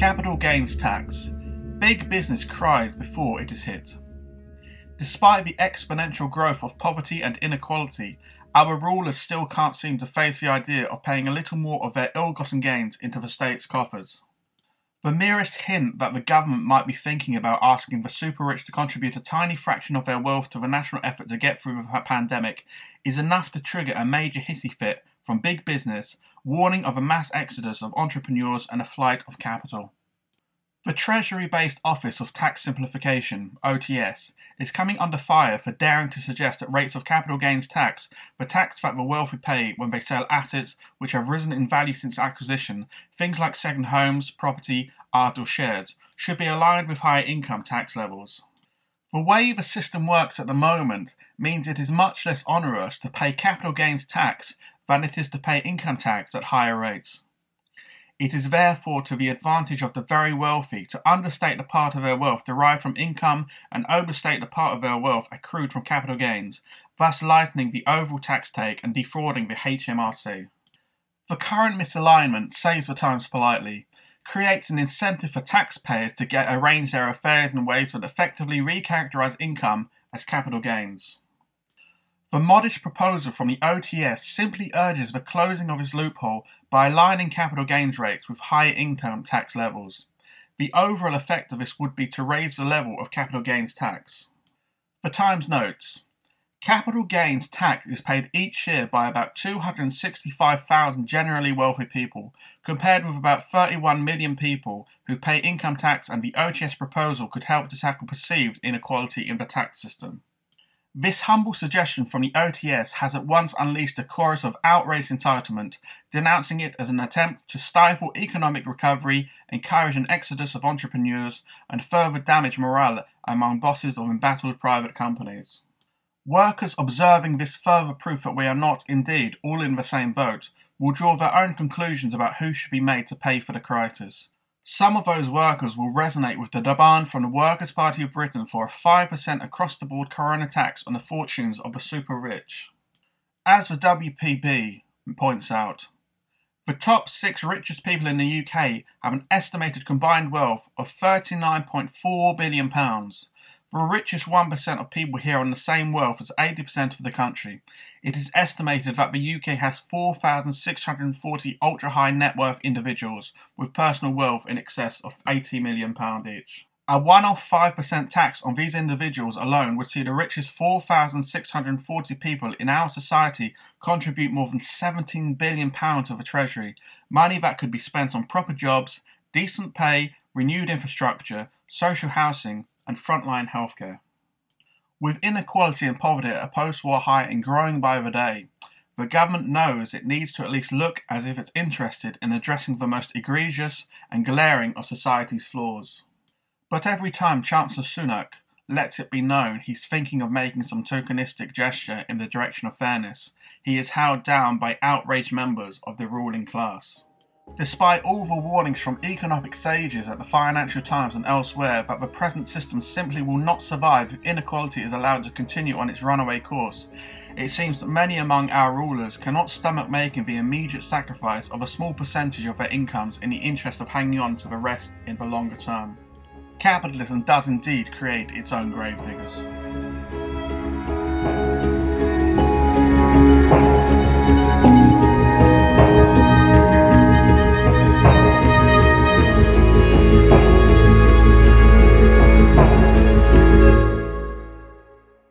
Capital gains tax. Big business cries before it is hit. Despite the exponential growth of poverty and inequality, our rulers still can't seem to face the idea of paying a little more of their ill gotten gains into the state's coffers. The merest hint that the government might be thinking about asking the super rich to contribute a tiny fraction of their wealth to the national effort to get through the pandemic is enough to trigger a major hissy fit from big business, warning of a mass exodus of entrepreneurs and a flight of capital. The Treasury based Office of Tax Simplification, OTS, is coming under fire for daring to suggest that rates of capital gains tax, the tax that the wealthy pay when they sell assets which have risen in value since acquisition, things like second homes, property, art, or shares, should be aligned with higher income tax levels. The way the system works at the moment means it is much less onerous to pay capital gains tax than it is to pay income tax at higher rates. It is therefore to the advantage of the very wealthy to understate the part of their wealth derived from income and overstate the part of their wealth accrued from capital gains, thus lightening the overall tax take and defrauding the HMRC. The current misalignment, says the Times politely, creates an incentive for taxpayers to get arrange their affairs in ways that effectively recharacterize income as capital gains. The modest proposal from the OTS simply urges the closing of this loophole by aligning capital gains rates with higher income tax levels. The overall effect of this would be to raise the level of capital gains tax. The Times notes Capital gains tax is paid each year by about 265,000 generally wealthy people, compared with about 31 million people who pay income tax, and the OTS proposal could help to tackle perceived inequality in the tax system. This humble suggestion from the OTS has at once unleashed a chorus of outraged entitlement, denouncing it as an attempt to stifle economic recovery, encourage an exodus of entrepreneurs, and further damage morale among bosses of embattled private companies. Workers observing this further proof that we are not, indeed, all in the same boat will draw their own conclusions about who should be made to pay for the crisis. Some of those workers will resonate with the demand from the Workers' Party of Britain for a 5% across the board corona tax on the fortunes of the super rich. As the WPB points out, the top six richest people in the UK have an estimated combined wealth of £39.4 billion, the richest 1% of people here own the same wealth as 80% of the country. It is estimated that the UK has 4,640 ultra high net worth individuals with personal wealth in excess of £80 million each. A one off 5% tax on these individuals alone would see the richest 4,640 people in our society contribute more than £17 billion to the Treasury, money that could be spent on proper jobs, decent pay, renewed infrastructure, social housing, and frontline healthcare. With inequality and poverty at a post war high and growing by the day, the government knows it needs to at least look as if it's interested in addressing the most egregious and glaring of society's flaws. But every time Chancellor Sunak lets it be known he's thinking of making some tokenistic gesture in the direction of fairness, he is held down by outraged members of the ruling class. Despite all the warnings from economic sages at the Financial Times and elsewhere that the present system simply will not survive if inequality is allowed to continue on its runaway course, it seems that many among our rulers cannot stomach making the immediate sacrifice of a small percentage of their incomes in the interest of hanging on to the rest in the longer term. Capitalism does indeed create its own gravediggers.